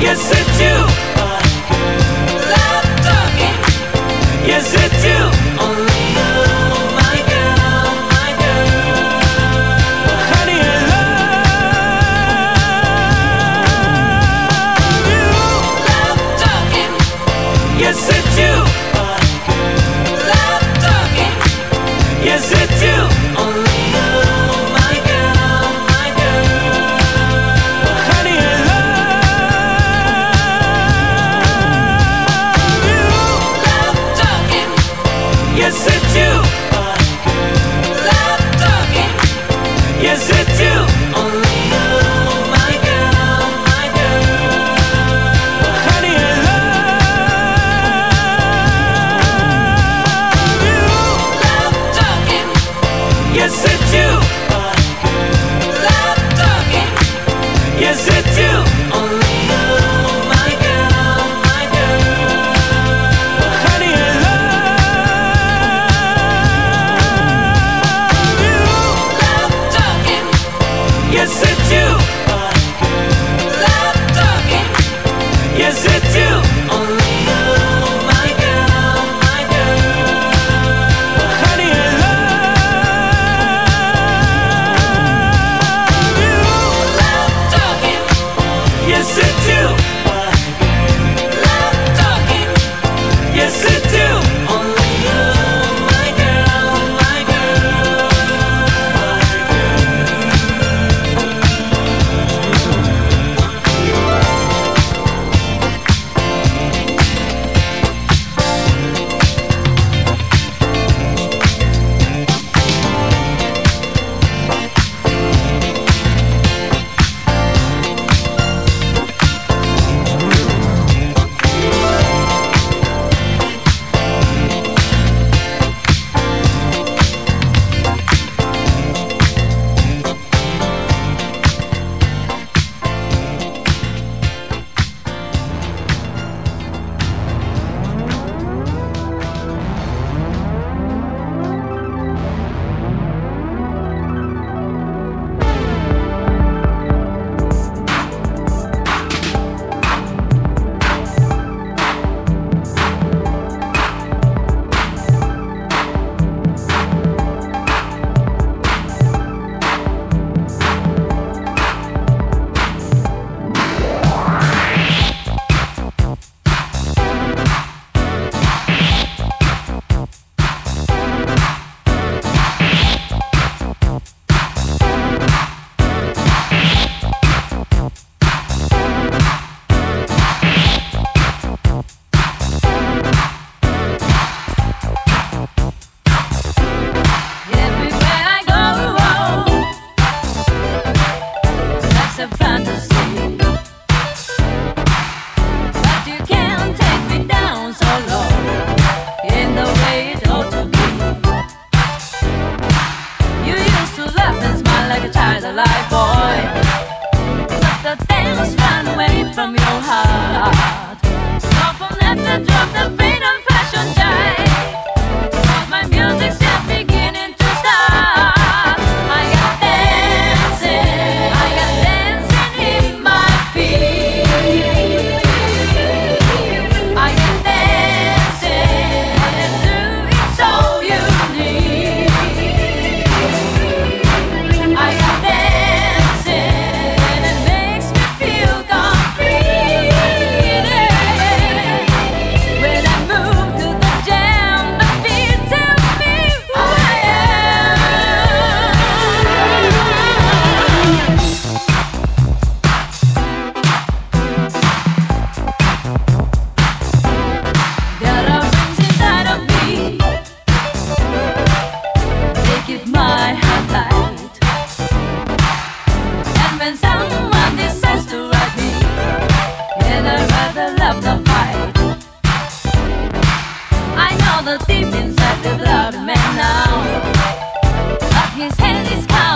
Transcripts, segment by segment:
Yes, it's do.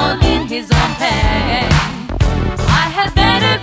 down in his own pain. I had better.